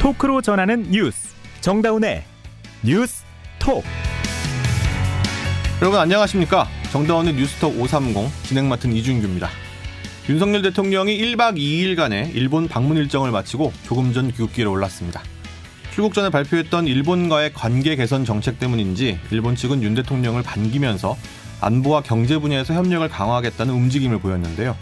토크로 전하는 뉴스. 정다운의 뉴스 톡. 여러분 안녕하십니까? 정다운의 뉴스톡 530 진행 맡은 이준규입니다. 윤석열 대통령이 1박 2일간의 일본 방문 일정을 마치고 조금 전 귀국길에 올랐습니다. 출국 전에 발표했던 일본과의 관계 개선 정책 때문인지 일본 측은 윤 대통령을 반기면서 안보와 경제 분야에서 협력을 강화하겠다는 움직임을 보였는데요.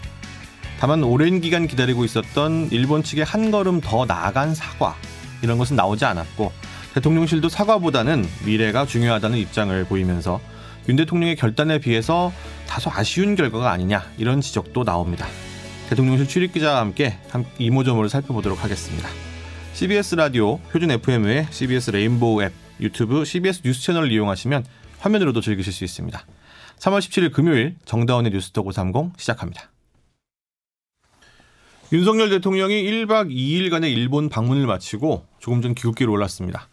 다만 오랜 기간 기다리고 있었던 일본 측의 한 걸음 더 나아간 사과 이런 것은 나오지 않았고 대통령실도 사과보다는 미래가 중요하다는 입장을 보이면서 윤 대통령의 결단에 비해서 다소 아쉬운 결과가 아니냐 이런 지적도 나옵니다. 대통령실 출입 기자와 함께 이모저모를 살펴보도록 하겠습니다. CBS 라디오 표준 FM의 CBS 레인보우 앱 유튜브 CBS 뉴스 채널을 이용하시면 화면으로도 즐기실 수 있습니다. 3월 17일 금요일 정다운의 뉴스톡 530 시작합니다. 윤석열 대통령이 1박 2일간의 일본 방문을 마치고 조금 전 귀국길에 올랐습니다.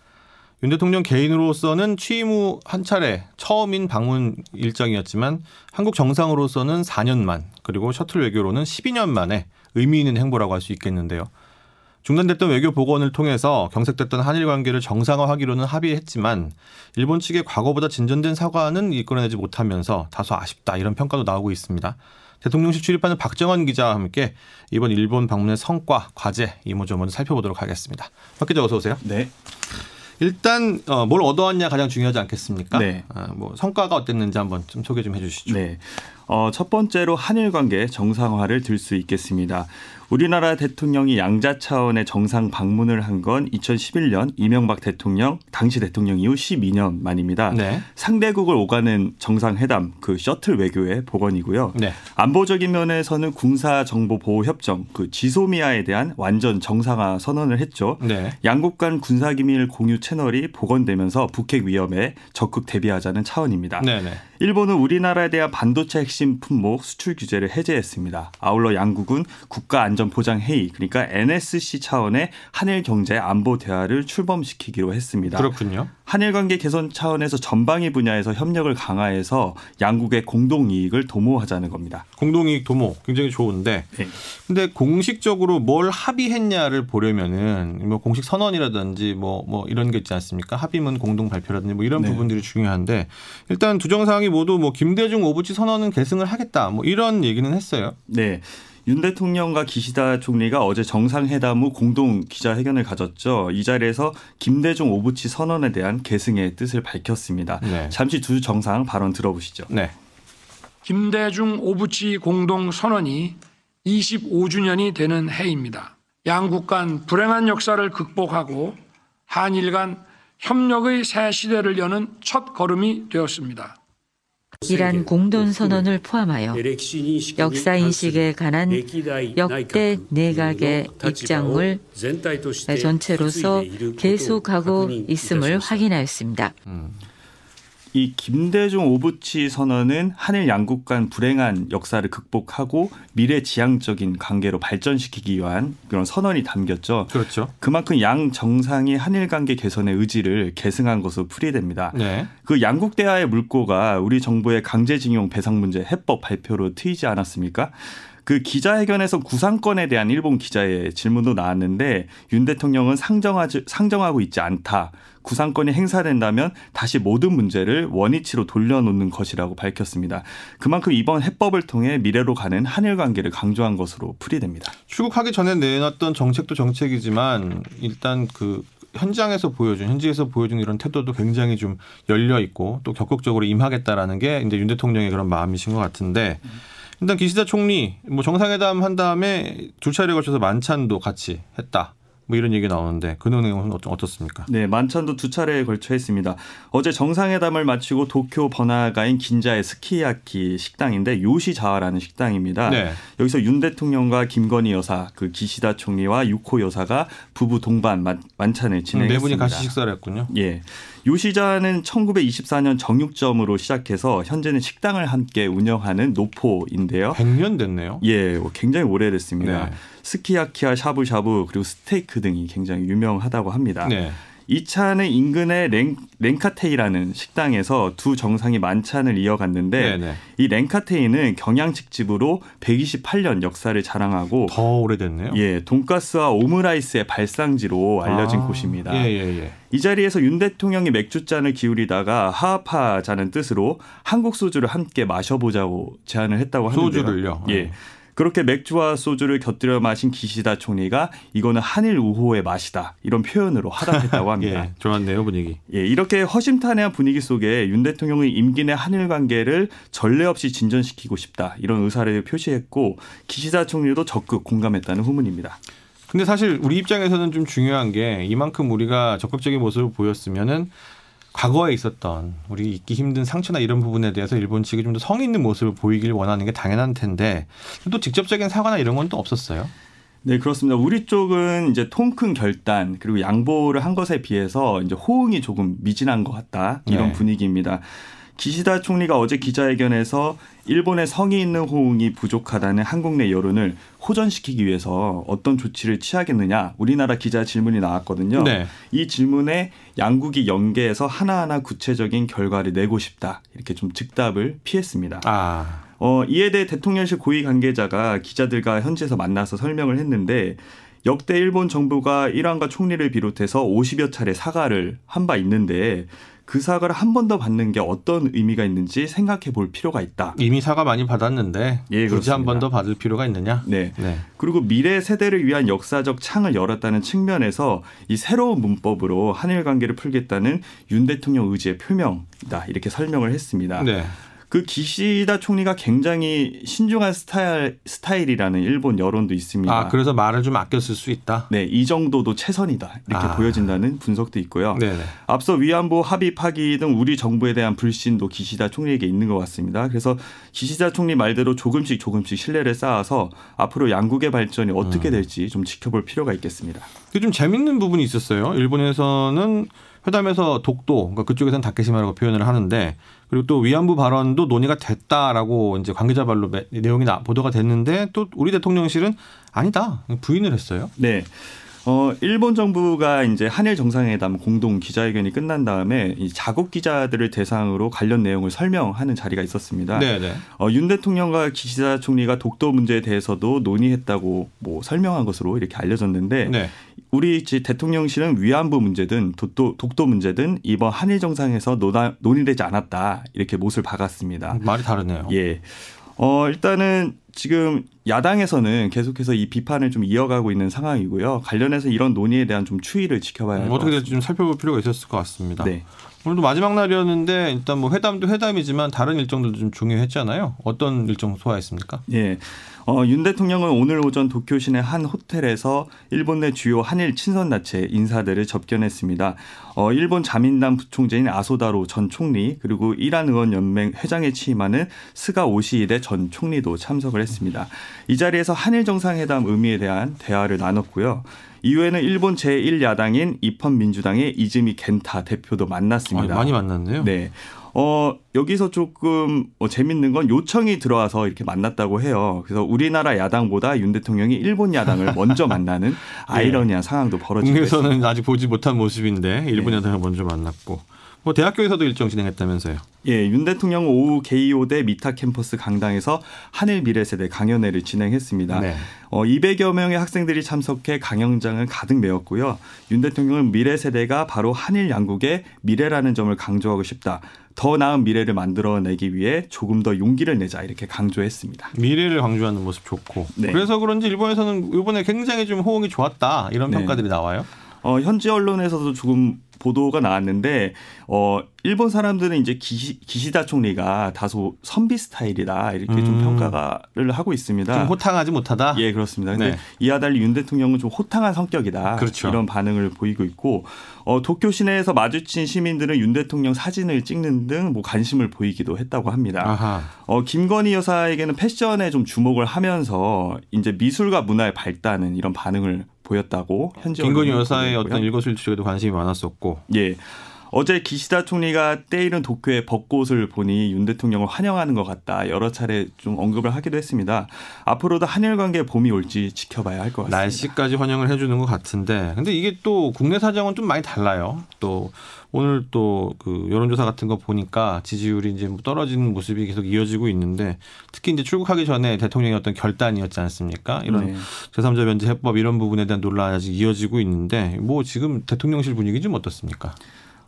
윤 대통령 개인으로서는 취임 후 한 차례 처음인 방문 일정이었지만 한국 정상으로서는 4년 만 그리고 셔틀 외교로는 12년 만에 의미 있는 행보라고 할 수 있겠는데요. 중단됐던 외교 복원을 통해서 경색됐던 한일 관계를 정상화하기로는 합의했지만 일본 측의 과거보다 진전된 사과는 이끌어내지 못하면서 다소 아쉽다 이런 평가도 나오고 있습니다. 대통령실 출입하는 박정원 기자와 함께 이번 일본 방문의 성과, 과제 이모저모 살펴보도록 하겠습니다. 박 기자 어서 오세요. 네. 일단 어, 뭘 얻어왔냐 가장 중요하지 않겠습니까? 네. 아, 뭐 성과가 어땠는지 한번 좀 소개 좀 해주시죠. 네. 어, 첫 번째로 한일 관계 정상화를 들 수 있겠습니다. 우리나라 대통령이 양자 차원의 정상 방문을 한 건 2011년 이명박 대통령 당시 대통령 이후 12년 만입니다. 네. 상대국을 오가는 정상회담 그 셔틀 외교의 복원이고요. 네. 안보적인 면에서는 군사 정보 보호 협정 그 지소미아에 대한 완전 정상화 선언을 했죠. 네. 양국 간 군사 기밀 공유 채널이 복원되면서 북핵 위험에 적극 대비하자는 차원입니다. 네, 네. 일본은 우리나라에 대한 반도체 핵심 품목 수출 규제를 해제했습니다. 아울러 양국은 국가안전보장회의 그러니까 NSC 차원의 한일 경제 안보 대화를 출범시키기로 했습니다. 그렇군요. 한일 관계 개선 차원에서 전방위 분야에서 협력을 강화해서 양국의 공동 이익을 도모하자는 겁니다. 공동 이익 도모 굉장히 좋은데 네. 근데 공식적으로 뭘 합의했냐를 보려면은 뭐 공식 선언이라든지 뭐뭐 이런 게 있지 않습니까? 합의문 공동 발표라든지 뭐 이런 네. 부분들이 중요한데 일단 두 정상이 모두 뭐 김대중 오부치 선언은 계승을 하겠다 뭐 이런 얘기는 했어요. 네. 윤 대통령과 기시다 총리가 어제 정상회담 후 공동 기자회견을 가졌죠. 이 자리에서 김대중 오부치 선언에 대한 계승의 뜻을 밝혔습니다. 네. 잠시 두 정상 발언 들어보시죠. 네. 김대중 오부치 공동 선언이 25주년이 되는 해입니다. 양국 간 불행한 역사를 극복하고 한일 간 협력의 새 시대를 여는 첫 걸음이 되었습니다. 이란 공동 선언을 포함하여 역사 인식에 관한 역대 내각의 입장을 전체로서 계속하고 있음을 확인하였습니다. 이 김대중 오부치 선언은 한일 양국 간 불행한 역사를 극복하고 미래 지향적인 관계로 발전시키기 위한 그런 선언이 담겼죠. 그렇죠. 그만큼 양 정상이 한일 관계 개선의 의지를 계승한 것으로 풀이됩니다. 네. 그 양국 대화의 물꼬가 우리 정부의 강제징용 배상 문제 해법 발표로 트이지 않았습니까? 그 기자회견에서 구상권에 대한 일본 기자의 질문도 나왔는데 윤 대통령은 상정하지, 상정하고 있지 않다. 구상권이 행사된다면 다시 모든 문제를 원위치로 돌려놓는 것이라고 밝혔습니다. 그만큼 이번 해법을 통해 미래로 가는 한일 관계를 강조한 것으로 풀이됩니다. 출국하기 전에 내놨던 정책도 정책이지만 일단 그 현장에서 보여준 현지에서 보여준 이런 태도도 굉장히 좀 열려 있고 또 적극적으로 임하겠다라는 게 이제 윤 대통령의 그런 마음이신 것 같은데 일단 기시다 총리 뭐 정상회담 한 다음에 두 차례에 걸쳐서 만찬도 같이 했다. 뭐 이런 얘기 나오는데 그 내용은 어떻- 어떻습니까? 네, 만찬도 두 차례에 걸쳐 했습니다. 어제 정상회담을 마치고 도쿄 번화가인 긴자의 스키야키 식당인데 요시자와라는 식당입니다. 네. 여기서 윤 대통령과 김건희 여사, 그 기시다 총리와 유코 여사가 부부 동반 만, 만찬을 진행했습니다. 네 분이 같이 식사를 했군요. 예. 요시자는 1924년 정육점으로 시작해서 현재는 식당을 함께 운영하는 노포인데요. 100년 됐네요. 예, 굉장히 오래됐습니다. 네. 스키야키와 샤브샤브 그리고 스테이크 등이 굉장히 유명하다고 합니다. 네. 이 차는 인근의 랭, 랭카테이라는 식당에서 두 정상이 만찬을 이어갔는데 네네. 이 랭카테이는 경양식집으로 128년 역사를 자랑하고 더 오래됐네요. 예, 돈가스와 오므라이스의 발상지로 알려진 아, 곳입니다. 예, 예, 예. 이 자리에서 윤 대통령이 맥주잔을 기울이다가 하합하자는 뜻으로 한국 소주를 함께 마셔보자고 제안을 했다고 하는데요. 소주를요. 예. 그렇게 맥주와 소주를 곁들여 마신 기시다 총리가 이거는 한일 우호의 맛이다 이런 표현으로 화답했다고 합니다. 예, 좋았네요 분위기. 예, 이렇게 허심탄회한 분위기 속에 윤 대통령이 임기 내 한일 관계를 전례 없이 진전시키고 싶다 이런 의사를 표시했고 기시다 총리도 적극 공감했다는 후문입니다. 근데 사실 우리 입장에서는 좀 중요한 게 이만큼 우리가 적극적인 모습을 보였으면은 과거에 있었던 우리 잊기 힘든 상처나 이런 부분에 대해서 일본 측이 좀 더 성의 있는 모습을 보이길 원하는 게 당연한 텐데 또 직접적인 사과나 이런 건 또 없었어요. 네, 그렇습니다. 우리 쪽은 이제 통큰 결단 그리고 양보를 한 것에 비해서 이제 호응이 조금 미진한 것 같다 이런 네. 분위기입니다. 기시다 총리가 어제 기자회견에서 일본의 성의 있는 호응이 부족하다는 한국 내 여론을 호전시키기 위해서 어떤 조치를 취하겠느냐 우리나라 기자 질문이 나왔거든요. 네. 이 질문에 양국이 연계해서 하나하나 구체적인 결과를 내고 싶다 이렇게 좀 즉답을 피했습니다. 아. 어, 이에 대해 대통령실 고위 관계자가 기자들과 현지에서 만나서 설명을 했는데 역대 일본 정부가 일왕과 총리를 비롯해서 50여 차례 사과를 한 바 있는데 그 사과를 한 번 더 받는 게 어떤 의미가 있는지 생각해 볼 필요가 있다. 이미 사과 많이 받았는데 예, 굳이 한 번 더 받을 필요가 있느냐? 네. 네. 그리고 미래 세대를 위한 역사적 창을 열었다는 측면에서 이 새로운 문법으로 한일 관계를 풀겠다는 윤 대통령 의지의 표명이다. 이렇게 설명을 했습니다. 네. 그 기시다 총리가 굉장히 신중한 스타일 스타일이라는 일본 여론도 있습니다. 아 그래서 말을 좀 아껴 쓸 수 있다. 네, 이 정도도 최선이다 이렇게 아. 보여진다는 분석도 있고요. 네네. 앞서 위안부 합의 파기 등 우리 정부에 대한 불신도 기시다 총리에게 있는 것 같습니다. 그래서 기시다 총리 말대로 조금씩 조금씩 신뢰를 쌓아서 앞으로 양국의 발전이 어떻게 음. 될지 좀 지켜볼 필요가 있겠습니다. 좀 재밌는 부분이 있었어요. 일본에서는 회담에서 독도, 그러니까 그쪽에서는 다케시마라고 표현을 하는데 그리고 또 위안부 발언도 논의가 됐다라고 이제 관계자 발로 내용이 나, 보도가 됐는데 또 우리 대통령실은 아니다 부인을 했어요. 네. 어, 일본 정부가 이제 한일 정상회담 공동 기자회견이 끝난 다음에 이 자국 기자들을 대상으로 관련 내용을 설명하는 자리가 있었습니다. 네, 네. 어, 윤 대통령과 기시다 총리가 독도 문제에 대해서도 논의했다고 뭐 설명한 것으로 이렇게 알려졌는데 네. 우리 대통령실은 위안부 문제든 독도, 독도 문제든 이번 한일 정상에서 논하, 논의되지 않았다 이렇게 못을 박았습니다. 말이 다르네요. 예. 어, 일단은 지금 야당에서는 계속해서 이 비판을 좀 이어가고 있는 상황이고요. 관련해서 이런 논의에 대한 좀 추이를 지켜봐야 할것 음, 어떻게 될지 좀 살펴볼 필요가 있었을 것 같습니다. 네. 오늘도 마지막 날이었는데 일단 뭐 회담도 회담이지만 다른 일정들도 좀 중요했잖아요. 어떤 일정 소화했습니까? 예. 어, 윤 대통령은 오늘 오전 도쿄 시내 한 호텔에서 일본 내 주요 한일 친선 단체 인사들을 접견했습니다. 어, 일본 자민당 부총재인 아소다로 전 총리 그리고 이란 의원 연맹 회장에 취임하는 스가 오시히데 전 총리도 참석을 했습니다. 이 자리에서 한일 정상회담 의미에 대한 대화를 나눴고요. 이후에는 일본 제1야당인 입헌민주당의 이즈미 겐타 대표도 만났습니다. 아, 많이 만났네요. 네. 어, 여기서 조금 어, 재밌는 건 요청이 들어와서 이렇게 만났다고 해요. 그래서 우리나라 야당보다 윤 대통령이 일본 야당을 먼저 만나는 네. 아이러니한 네. 상황도 벌어지고. 국내에서는 아직 보지 못한 모습인데 일본 네. 야당을 먼저 만났고 뭐 대학교에서도 일정 진행했다면서요. 예, 윤 대통령 오후 게이오대 미타 캠퍼스 강당에서 한일 미래세대 강연회를 진행했습니다. 네. 어, 200여 명의 학생들이 참석해 강연장을 가득 메웠고요. 윤 대통령은 미래세대가 바로 한일 양국의 미래라는 점을 강조하고 싶다. 더 나은 미래를 만들어내기 위해 조금 더 용기를 내자 이렇게 강조했습니다. 미래를 강조하는 모습 좋고 네. 그래서 그런지 일본에서는 이번에 굉장히 좀 호응이 좋았다 이런 네. 평가들이 나와요. 어, 현지 언론에서도 조금 보도가 나왔는데 어 일본 사람들은 이제 기시, 기시다 총리가 다소 선비 스타일이다 이렇게 음. 좀 평가를 하고 있습니다. 좀 호탕하지 못하다. 예 그렇습니다. 근데 네. 이와 달리 윤 대통령은 좀 호탕한 성격이다. 그렇죠. 이런 반응을 보이고 있고 어 도쿄 시내에서 마주친 시민들은 윤 대통령 사진을 찍는 등 뭐 관심을 보이기도 했다고 합니다. 아하. 어 김건희 여사에게는 패션에 좀 주목을 하면서 이제 미술과 문화의 발달은 이런 반응을 보였다고 현지 김건희 여사의 어떤 일거수일투족에도 관심이 많았었고 예. 어제 기시다 총리가 때이른 도쿄의 벚꽃을 보니 윤 대통령을 환영하는 것 같다. 여러 차례 좀 언급을 하기도 했습니다. 앞으로도 한일 관계 봄이 올지 지켜봐야 할 것 같습니다. 날씨까지 환영을 해주는 것 같은데, 근데 이게 또 국내 사정은 좀 많이 달라요. 또 오늘 또 그 여론조사 같은 거 보니까 지지율이 이제 뭐 떨어지는 모습이 계속 이어지고 있는데 특히 이제 출국하기 전에 대통령의 어떤 결단이었지 않습니까? 이런 네. 제3자 면제 해법 이런 부분에 대한 논란이 아직 이어지고 있는데 뭐 지금 대통령실 분위기 좀 어떻습니까?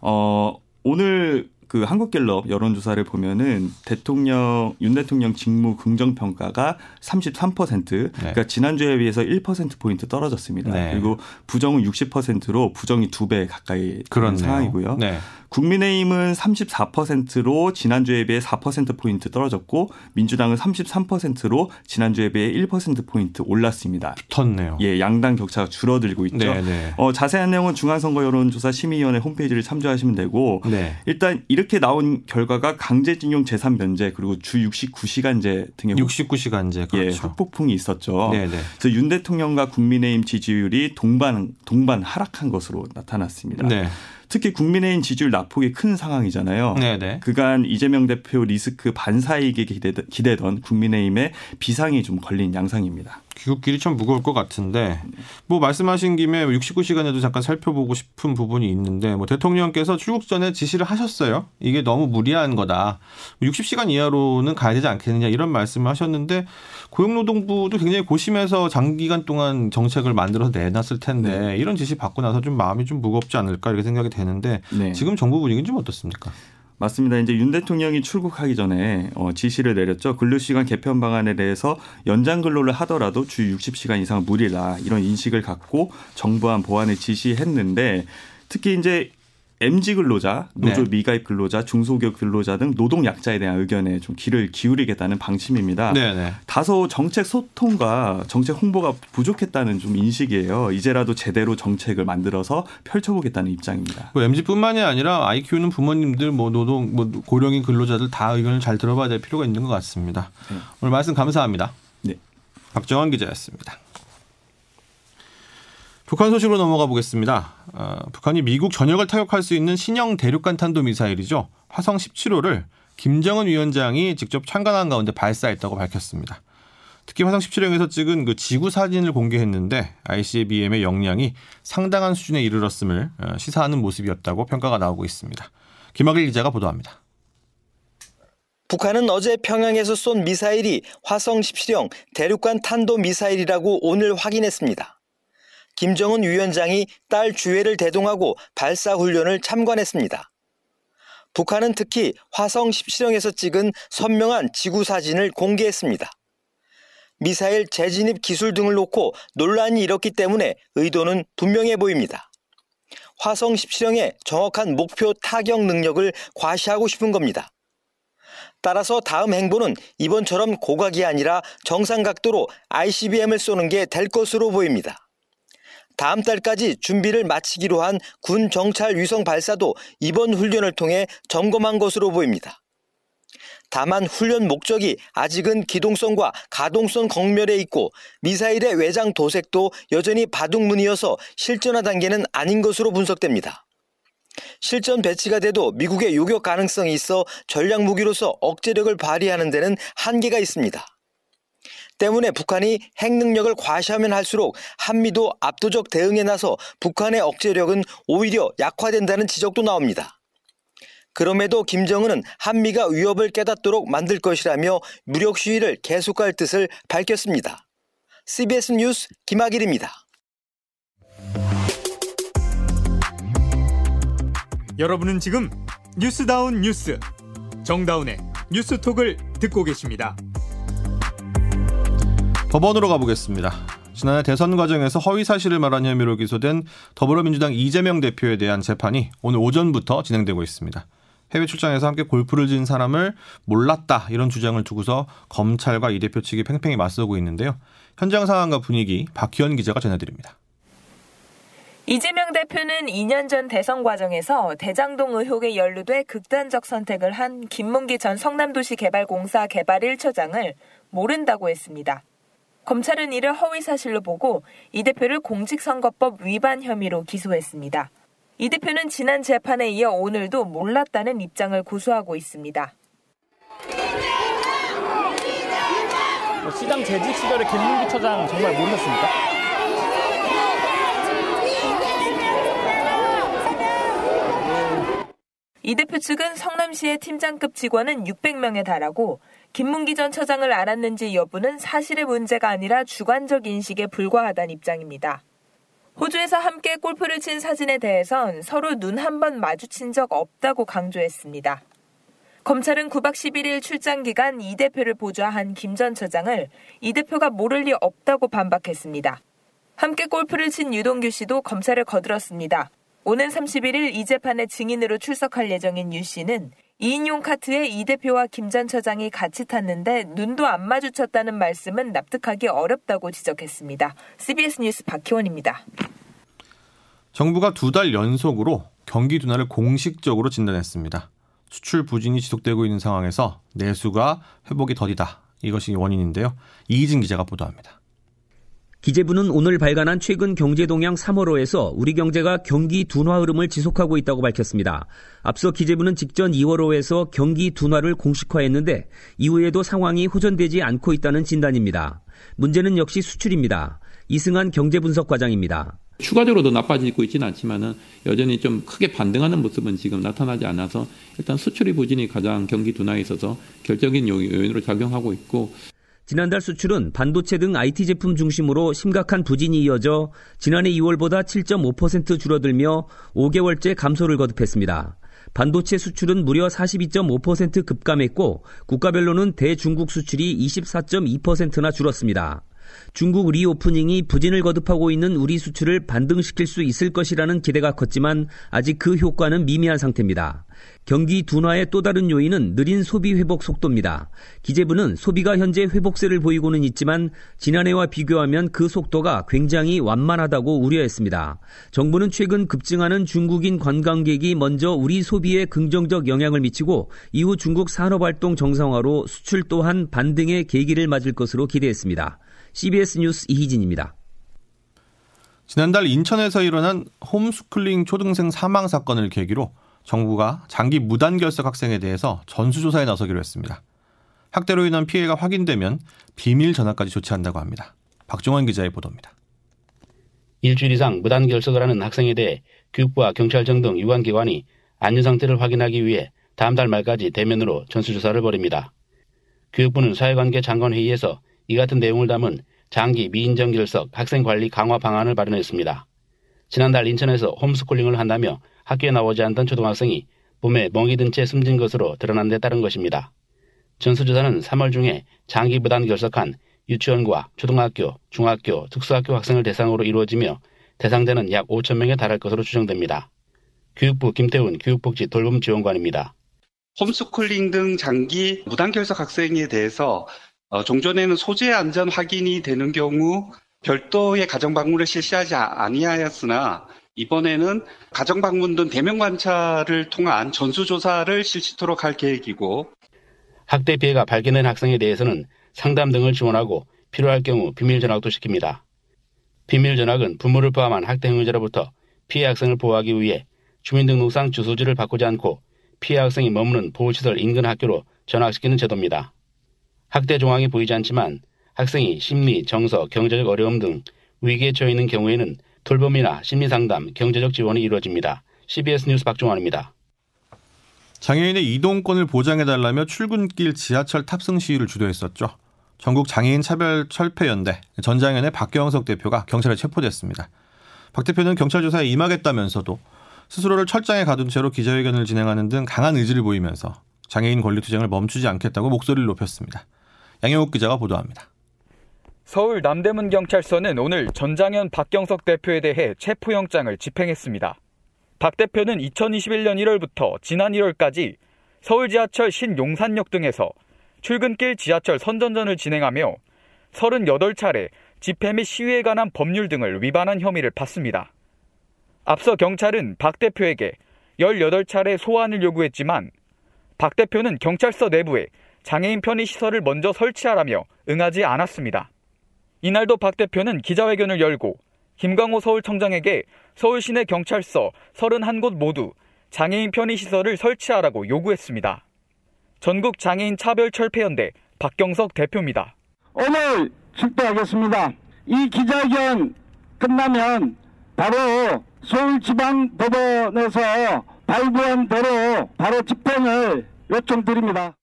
어 오늘 그 한국갤럽 여론조사를 보면은 대통령 윤 대통령 직무 긍정 평가가 33% 네. 그러니까 지난주에 비해서 1% 포인트 떨어졌습니다. 네. 그리고 부정은 60%로 부정이 두 배 가까이 그런 상황이고요. 네. 국민의힘은 34%로 지난주에 비해 4%포인트 떨어졌고 민주당은 33%로 지난주에 비해 1%포인트 올랐습니다. 붙었네요. 예, 양당 격차가 줄어들고 있죠. 네, 네. 어, 자세한 내용은 중앙선거 여론조사 심의위원회 홈페이지를 참조하시면 되고 네. 일단 이렇게 나온 결과가 강제징용 재산 면제 그리고 주 69시간제 등의 69시간제 그렇죠. 예, 흑폭풍이 있었죠. 네, 네. 그래서 윤 대통령과 국민의힘 지지율이 동반 동반 하락한 것으로 나타났습니다. 네. 특히 국민의힘 지지율 낙폭이 큰 상황이잖아요. 네네. 그간 이재명 대표 리스크 반사이익에 기대던 국민의힘의 비상이 좀 걸린 양상입니다. 귀국길이 참 무거울 것 같은데 뭐 말씀하신 김에 69시간에도 잠깐 살펴보고 싶은 부분이 있는데 뭐 대통령께서 출국 전에 지시를 하셨어요. 이게 너무 무리한 거다. 60시간 이하로는 가야 되지 않겠느냐 이런 말씀을 하셨는데 고용노동부도 굉장히 고심해서 장기간 동안 정책을 만들어서 내놨을 텐데 네. 이런 지시 받고 나서 좀 마음이 좀 무겁지 않을까 이렇게 생각이 되는데 네. 지금 정부 분위기는 좀 어떻습니까? 맞습니다. 이제 윤 대통령이 출국하기 전에 어, 지시를 내렸죠. 근로시간 개편 방안에 대해서 연장 근로를 하더라도 주 60시간 이상 무리다 이런 인식을 갖고 정부안 보완을 지시했는데 특히 이제 MG 근로자, 노조 네. 미가입 근로자, 중소기업 근로자 등 노동 약자에 대한 의견에 좀 귀를 기울이겠다는 방침입니다. 네, 네. 다소 정책 소통과 정책 홍보가 부족했다는 좀 인식이에요. 이제라도 제대로 정책을 만들어서 펼쳐보겠다는 입장입니다. 뭐 MG뿐만이 아니라 아이 키우는 부모님들, 뭐 노동, 뭐 고령인 근로자들 다 의견을 잘 들어봐야 될 필요가 있는 것 같습니다. 네. 오늘 말씀 감사합니다. 네. 박정환 기자였습니다. 북한 소식으로 넘어가 보겠습니다. 어, 북한이 미국 전역을 타격할 수 있는 신형 대륙간 탄도 미사일이죠. 화성 17호를 김정은 위원장이 직접 참관한 가운데 발사했다고 밝혔습니다. 특히 화성 17호에서 찍은 그 지구 사진을 공개했는데 ICBM의 역량이 상당한 수준에 이르렀음을 어, 시사하는 모습이었다고 평가가 나오고 있습니다. 김학일 기자가 보도합니다. 북한은 어제 평양에서 쏜 미사일이 화성 17형 대륙간 탄도 미사일이라고 오늘 확인했습니다. 김정은 위원장이 딸 주회를 대동하고 발사 훈련을 참관했습니다. 북한은 특히 화성 17형에서 찍은 선명한 지구 사진을 공개했습니다. 미사일 재진입 기술 등을 놓고 논란이 일었기 때문에 의도는 분명해 보입니다. 화성 17형의 정확한 목표 타격 능력을 과시하고 싶은 겁니다. 따라서 다음 행보는 이번처럼 고각이 아니라 정상 각도로 ICBM을 쏘는 게 될 것으로 보입니다. 다음 달까지 준비를 마치기로 한 군 정찰 위성 발사도 이번 훈련을 통해 점검한 것으로 보입니다. 다만 훈련 목적이 아직은 기동성과 가동성 경멸에 있고 미사일의 외장 도색도 여전히 바둑문이어서 실전화 단계는 아닌 것으로 분석됩니다. 실전 배치가 돼도 미국의 요격 가능성이 있어 전략 무기로서 억제력을 발휘하는 데는 한계가 있습니다. 때문에 북한이 핵 능력을 과시하면 할수록 한미도 압도적 대응에 나서 북한의 억제력은 오히려 약화된다는 지적도 나옵니다. 그럼에도 김정은은 한미가 위협을 깨닫도록 만들 것이라며 무력 시위를 계속할 뜻을 밝혔습니다. CBS 뉴스 김학일입니다. 여러분은 지금 뉴스다운 뉴스 정다운의 뉴스톡을 듣고 계십니다. 법원으로 가보겠습니다. 지난해 대선 과정에서 허위 사실을 말한 혐의로 기소된 더불어민주당 이재명 대표에 대한 재판이 오늘 오전부터 진행되고 있습니다. 해외 출장에서 함께 골프를 진 사람을 몰랐다 이런 주장을 두고서 검찰과 이 대표 측이 팽팽히 맞서고 있는데요. 현장 상황과 분위기 박희원 기자가 전해드립니다. 이재명 대표는 2년 전 대선 과정에서 대장동 의혹에 연루돼 극단적 선택을 한 김문기 전 성남도시개발공사 개발 1처장을 모른다고 했습니다. 검찰은 이를 허위 사실로 보고 이 대표를 공직선거법 위반 혐의로 기소했습니다. 이 대표는 지난 재판에 이어 오늘도 몰랐다는 입장을 고수하고 있습니다. 시장 재직 시절에 김문기 처장 정말 모르셨습니까? 이 대표 측은 성남시의 팀장급 직원은 600명에 달하고 김문기 전 처장을 알았는지 여부는 사실의 문제가 아니라 주관적 인식에 불과하다는 입장입니다. 호주에서 함께 골프를 친 사진에 대해선 서로 눈 한 번 마주친 적 없다고 강조했습니다. 검찰은 9박 11일 출장 기간 이 대표를 보좌한 김 전 처장을 이 대표가 모를 리 없다고 반박했습니다. 함께 골프를 친 유동규 씨도 검찰을 거들었습니다. 오는 31일 이 재판에 증인으로 출석할 예정인 유 씨는 2인용 카트에 이 대표와 김 전 처장이 같이 탔는데 눈도 안 마주쳤다는 말씀은 납득하기 어렵다고 지적했습니다. CBS 뉴스 박희원입니다. 정부가 두 달 연속으로 경기 둔화를 공식적으로 진단했습니다. 수출 부진이 지속되고 있는 상황에서 내수가 회복이 더디다. 이것이 원인인데요. 이희진 기자가 보도합니다. 기재부는 오늘 발간한 최근 경제동향 3월호에서 우리 경제가 경기 둔화 흐름을 지속하고 있다고 밝혔습니다. 앞서 기재부는 직전 2월호에서 경기 둔화를 공식화했는데 이후에도 상황이 호전되지 않고 있다는 진단입니다. 문제는 역시 수출입니다. 이승환 경제분석과장입니다. 추가적으로 더 나빠지고 있지는 않지만은 여전히 좀 크게 반등하는 모습은 지금 나타나지 않아서 일단 수출이 부진이 가장 경기 둔화에 있어서 결정적인 요인으로 작용하고 있고 지난달 수출은 반도체 등 IT 제품 중심으로 심각한 부진이 이어져 지난해 2월보다 7.5% 줄어들며 5개월째 감소를 거듭했습니다. 반도체 수출은 무려 42.5% 급감했고 국가별로는 대중국 수출이 24.2%나 줄었습니다. 중국 리오프닝이 부진을 거듭하고 있는 우리 수출을 반등시킬 수 있을 것이라는 기대가 컸지만 아직 그 효과는 미미한 상태입니다. 경기 둔화의 또 다른 요인은 느린 소비 회복 속도입니다. 기재부는 소비가 현재 회복세를 보이고는 있지만 지난해와 비교하면 그 속도가 굉장히 완만하다고 우려했습니다. 정부는 최근 급증하는 중국인 관광객이 먼저 우리 소비에 긍정적 영향을 미치고 이후 중국 산업활동 정상화로 수출 또한 반등의 계기를 맞을 것으로 기대했습니다. CBS 뉴스 이희진입니다. 지난달 인천에서 일어난 홈스쿨링 초등생 사망 사건을 계기로 정부가 장기 무단결석 학생에 대해서 전수조사에 나서기로 했습니다. 학대로 인한 피해가 확인되면 비밀 전화까지 조치한다고 합니다. 박종원 기자의 보도입니다. 일주일 이상 무단 결석을 하는 학생에 대해 교육부와 경찰청 등 유관기관이 안전 상태를 확인하기 위해 다음 달 말까지 대면으로 전수조사를 벌입니다. 교육부는 사회관계 장관 회의에서 이 같은 내용을 담은 장기 미인정 결석 학생 관리 강화 방안을 발표했습니다. 지난달 인천에서 홈스쿨링을 한다며 학교에 나오지 않던 초등학생이 봄에 멍이 든 채 숨진 것으로 드러난 데 따른 것입니다. 전수조사는 3월 중에 장기 부단 결석한 유치원과 초등학교, 중학교, 특수학교 학생을 대상으로 이루어지며 대상자는 약 5천 명에 달할 것으로 추정됩니다. 교육부 김태훈 교육복지 돌봄 지원관입니다. 홈스쿨링 등 장기 무단 결석 학생에 대해서 어, 종전에는 소재 안전 확인이 되는 경우 별도의 가정 방문을 실시하지 아, 아니하였으나 이번에는 가정 방문 등 대면 관찰을 통한 전수 조사를 실시토록 할 계획이고 학대 피해가 발견된 학생에 대해서는 상담 등을 지원하고 필요할 경우 비밀 전학도 시킵니다. 비밀 전학은 부모를 포함한 학대 행위자로부터 피해 학생을 보호하기 위해 주민등록상 주소지를 바꾸지 않고 피해 학생이 머무는 보호시설 인근 학교로 전학시키는 제도입니다. 학대 정황이 보이지 않지만 학생이 심리, 정서, 경제적 어려움 등 위기에 처해 있는 경우에는 돌봄이나 심리상담, 경제적 지원이 이루어집니다. CBS 뉴스 박종환입니다. 장애인의 이동권을 보장해달라며 출근길 지하철 탑승 시위를 주도했었죠. 전국 장애인 차별 철폐연대 전장현의 박경석 대표가 경찰에 체포됐습니다. 박 대표는 경찰 조사에 임하겠다면서도 스스로를 철장에 가둔 채로 기자회견을 진행하는 등 강한 의지를 보이면서 장애인 권리 투쟁을 멈추지 않겠다고 목소리를 높였습니다. 양영욱 기자가 보도합니다. 서울 남대문 경찰서는 오늘 전장현 박경석 대표에 대해 체포영장을 집행했습니다. 박 대표는 2021년 1월부터 지난 1월까지 서울 지하철 신용산역 등에서 출근길 지하철 선전전을 진행하며 38차례 집회 및 시위에 관한 법률 등을 위반한 혐의를 받습니다. 앞서 경찰은 박 대표에게 18차례 소환을 요구했지만 박 대표는 경찰서 내부에 장애인 편의 시설을 먼저 설치하라며 응하지 않았습니다. 이날도 박 대표는 기자회견을 열고 김광호 서울청장에게 서울 시내 경찰서 31곳 모두 장애인 편의시설을 설치하라고 요구했습니다. 전국 장애인 차별 철폐연대 박경석 대표입니다. 오늘 출두하겠습니다. 이 기자회견 끝나면 바로 서울지방법원에서 발부한 대로 바로 집행을 요청드립니다.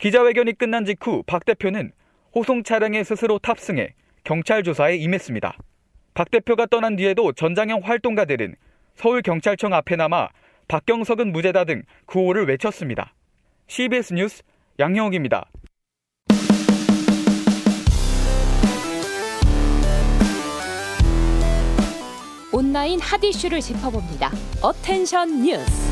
기자회견이 끝난 직후 박 대표는 호송 차량에 스스로 탑승해 경찰 조사에 임했습니다. 박 대표가 떠난 뒤에도 전장형 활동가들은 서울경찰청 앞에 남아 박경석은 무죄다 등 구호를 외쳤습니다. CBS 뉴스 양형욱입니다. 온라인 핫 이슈를 짚어봅니다. attention 뉴스.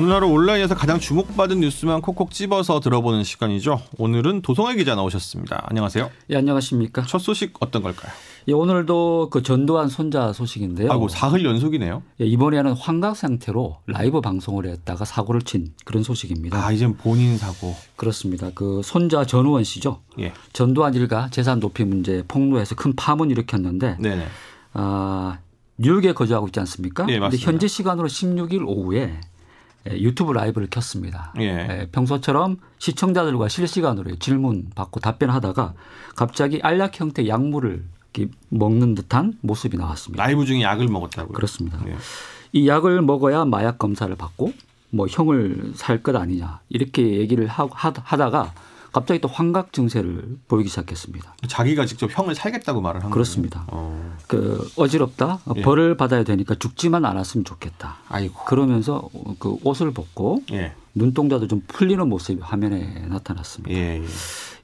오늘 하루 온라인에서 가장 주목받은 뉴스만 콕콕 집어서 들어보는 시간이죠. 오늘은 도성애 기자 나오셨습니다. 안녕하세요. 예, 안녕하십니까. 첫 소식 어떤 걸까요? 예, 오늘도 그 전두환 손자 소식인데요. 아이고, 사흘 연속이네요. 예, 이번에는 환각 상태로 라이브 방송을 했다가 사고를 친 그런 소식입니다. 아, 이젠 본인 사고. 그렇습니다. 그 손자 전우원 씨죠. 예. 전두환 일가 재산 도피 문제 폭로해서 큰 파문 일으켰는데 네네. 아, 뉴욕에 거주하고 있지 않습니까? 네, 근데 맞습니다. 현지 시간으로 16일 오후에 예, 유튜브 라이브를 켰습니다. 예. 예, 평소처럼 시청자들과 실시간으로 질문 받고 답변하다가 갑자기 알약 형태 약물을 먹는 듯한 모습이 나왔습니다. 라이브 중에 약을 먹었다고요? 그렇습니다. 예. 이 약을 먹어야 마약 검사를 받고 뭐 형을 살 것 아니냐 이렇게 얘기를 하다가 갑자기 또 환각 증세를 보이기 시작했습니다. 자기가 직접 형을 살겠다고 말을 한 그렇습니다. 어. 그 어지럽다 예. 벌을 받아야 되니까 죽지만 않았으면 좋겠다. 아이고. 그러면서 그 옷을 벗고 예. 눈동자도 좀 풀리는 모습이 화면에 나타났습니다. 예, 예.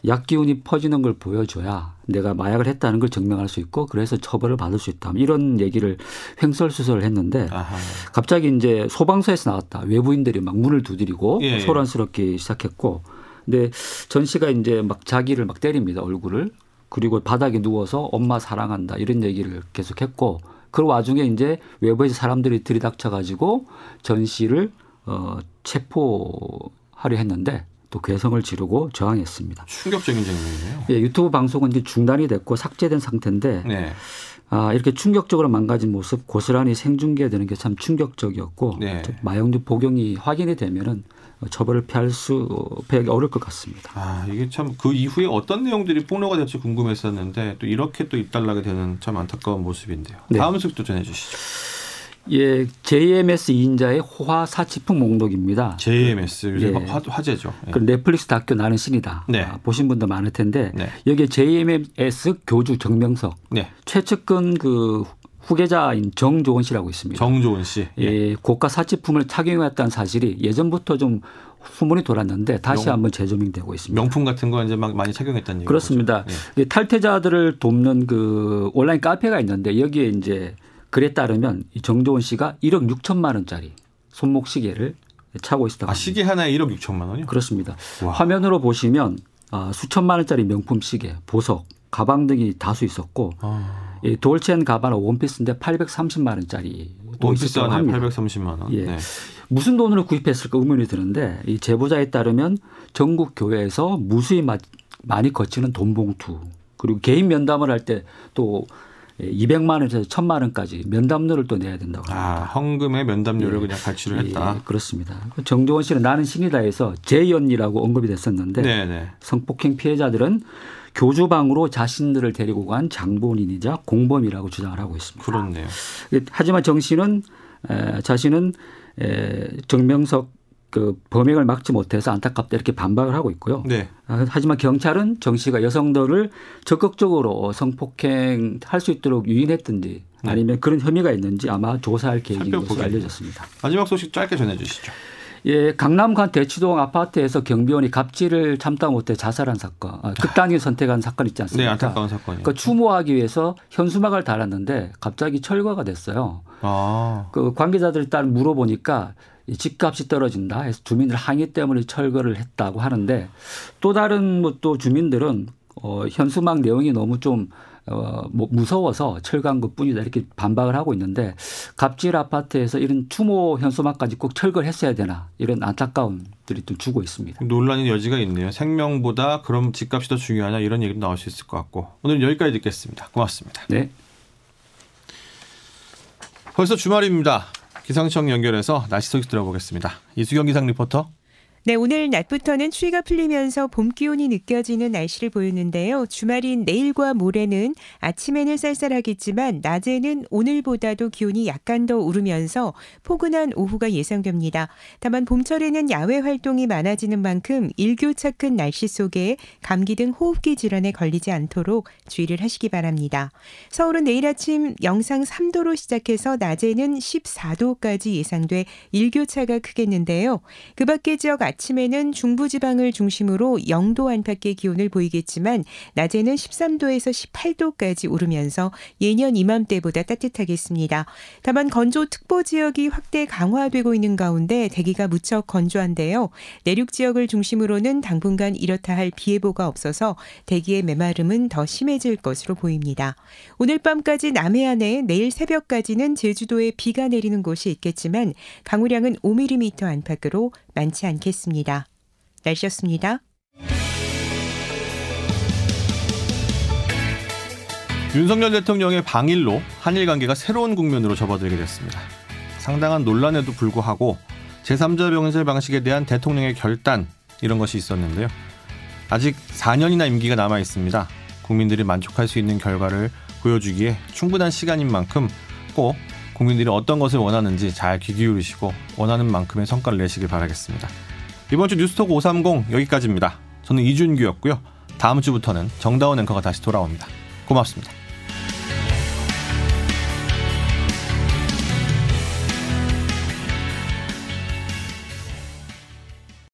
약 기운이 퍼지는 걸 보여줘야 내가 마약을 했다는 걸 증명할 수 있고 그래서 처벌을 받을 수 있다. 이런 얘기를 횡설수설을 했는데 아하. 갑자기 이제 소방서에서 나왔다. 외부인들이 막 문을 두드리고 예, 예. 소란스럽게 시작했고 근데 전 씨가 이제 막 자기를 막 때립니다. 얼굴을. 그리고 바닥에 누워서 엄마 사랑한다 이런 얘기를 계속 했고 그 와중에 이제 외부에서 사람들이 들이닥쳐 가지고 전 씨를 어 체포하려 했는데 또 괴성을 지르고 저항했습니다. 충격적인 장면이네요. 예, 유튜브 방송은 이제 중단이 됐고 삭제된 상태인데 네. 아, 이렇게 충격적으로 망가진 모습 고스란히 생중계되는 게 참 충격적이었고 네. 마약류 복용이 확인이 되면은 처벌을 피할 수 피하기 어려울 것 같습니다. 아, 이게 참 그 이후에 어떤 내용들이 폭로가 될지 궁금했었는데 또 이렇게 또 입달나게 되는 참 안타까운 모습인데요. 네. 다음 소식도 전해 주시죠. 예, JMS 2인자의 호화 사치품 목록입니다. JMS 요새 예. 화, 화제죠. 예. 그 넷플릭스 다큐 나는 신이다. 네. 아, 보신 분도 많을 텐데 네. 여기에 JMS 교주 정명석 네. 최측근 그 후계자인 정조원 씨라고 있습니다. 정조은 씨. 예, 고가 사치품을 착용했다는 사실이 예전부터 좀 후문이 돌았는데 다시 명- 한번 재조명되고 있습니다. 명품 같은 거 이제 막 많이 착용했다는 얘기죠. 그렇습니다. 예. 이 탈퇴자들을 돕는 그 온라인 카페가 있는데 여기에 이제 글에 따르면 이 정조원 씨가 1억 6천만 원짜리 손목 시계를 차고 있었다고 아, 합니다. 시계 하나에 1억 6천만 원이요? 그렇습니다. 와. 화면으로 보시면 아, 수천만 원짜리 명품 시계, 보석, 가방 등이 다수 있었고 아, 이 돌첸 가방은 원피스인데 830만 원짜리 또 원피스 하나에 합니다. 830만 원. 예. 네. 무슨 돈으로 구입했을까 의문이 드는데 이 제보자에 따르면 전국 교회에서 무수히 마- 많이 거치는 돈 봉투 그리고 개인 면담을 할 때 또 200만 원에서 1000만 원까지 면담료를 또 내야 된다고 합니다. 아, 헌금에 면담료를 예. 그냥 발치를 했다. 예, 그렇습니다. 정조원 씨는 나는 신이다에서 재연이라고 언급이 됐었는데 네, 네. 성폭행 피해자들은 교주방으로 자신들을 데리고 간 장본인이자 공범이라고 주장을 하고 있습니다. 그렇네요. 하지만 정 씨는 에, 자신은 에, 정명석 그 범행을 막지 못해서 안타깝다 이렇게 반박을 하고 있고요. 네. 아, 하지만 경찰은 정 씨가 여성들을 적극적으로 성폭행 할 수 있도록 유인했든지 네. 아니면 그런 혐의가 있는지 아마 조사할 계획인 것으로. 알려졌습니다. 마지막 소식 짧게 전해 주시죠. 예, 강남관 대치동 아파트에서 경비원이 갑질을 참다 못해 자살한 사건, 아, 극단을 선택한 사건 있지 않습니까? 네, 안타까운 사건이요. 그 추모하기 위해서 현수막을 달았는데 갑자기 철거가 됐어요. 아, 그 관계자들이 따로 물어보니까 이 집값이 떨어진다 해서 주민들 항의 때문에 철거를 했다고 하는데 또 다른 뭐 또 주민들은 어, 현수막 내용이 너무 좀 어, 뭐 무서워서 철거한 것 뿐이다 이렇게 반박을 하고 있는데 갑질 아파트에서 이런 추모 현수막까지 꼭 철거를 했어야 되나 이런 안타까움들이 좀 주고 있습니다. 논란의 여지가 있네요. 생명보다 그럼 집값이 더 중요하냐 이런 얘기도 나올 수 있을 것 같고 오늘 여기까지 듣겠습니다. 고맙습니다. 네. 벌써 주말입니다. 기상청 연결해서 날씨 소식 들어보겠습니다. 이수경 기상 리포터. 네, 오늘 낮부터는 추위가 풀리면서 봄 기온이 느껴지는 날씨를 보였는데요. 주말인 내일과 모레는 아침에는 쌀쌀하겠지만 낮에는 오늘보다도 기온이 약간 더 오르면서 포근한 오후가 예상됩니다. 다만 봄철에는 야외 활동이 많아지는 만큼 일교차 큰 날씨 속에 감기 등 호흡기 질환에 걸리지 않도록 주의를 하시기 바랍니다. 서울은 내일 아침 영상 3도로 시작해서 낮에는 14도까지 예상돼 일교차가 크겠는데요. 그 밖의 지역 아침에는 중부지방을 중심으로 0도 안팎의 기온을 보이겠지만 낮에는 13도에서 18도까지 오르면서 예년 이맘때보다 따뜻하겠습니다. 다만 건조특보 지역이 확대 강화되고 있는 가운데 대기가 무척 건조한데요. 내륙 지역을 중심으로는 당분간 이렇다 할 비 예보가 없어서 대기의 메마름은 더 심해질 것으로 보입니다. 오늘 밤까지 남해안에 내일 새벽까지는 제주도에 비가 내리는 곳이 있겠지만 강우량은 5mm 안팎으로 많지 않겠습니다. 날씨였습니다. 윤석열 대통령의 방일로 한일 관계가 새로운 국면으로 접어들게 됐습니다. 상당한 논란에도 불구하고 제3자 병실 방식에 대한 대통령의 결단 이런 것이 있었는데요. 아직 4년이나 임기가 남아 있습니다. 국민들이 만족할 수 있는 결과를 보여주기에 충분한 시간인 만큼 꼭 국민들이 어떤 것을 원하는지 잘 귀 기울이시고 원하는 만큼의 성과를 내시길 바라겠습니다. 이번 주 뉴스톡 530 여기까지입니다. 저는 이준규였고요. 다음 주부터는 정다운 앵커가 다시 돌아옵니다. 고맙습니다.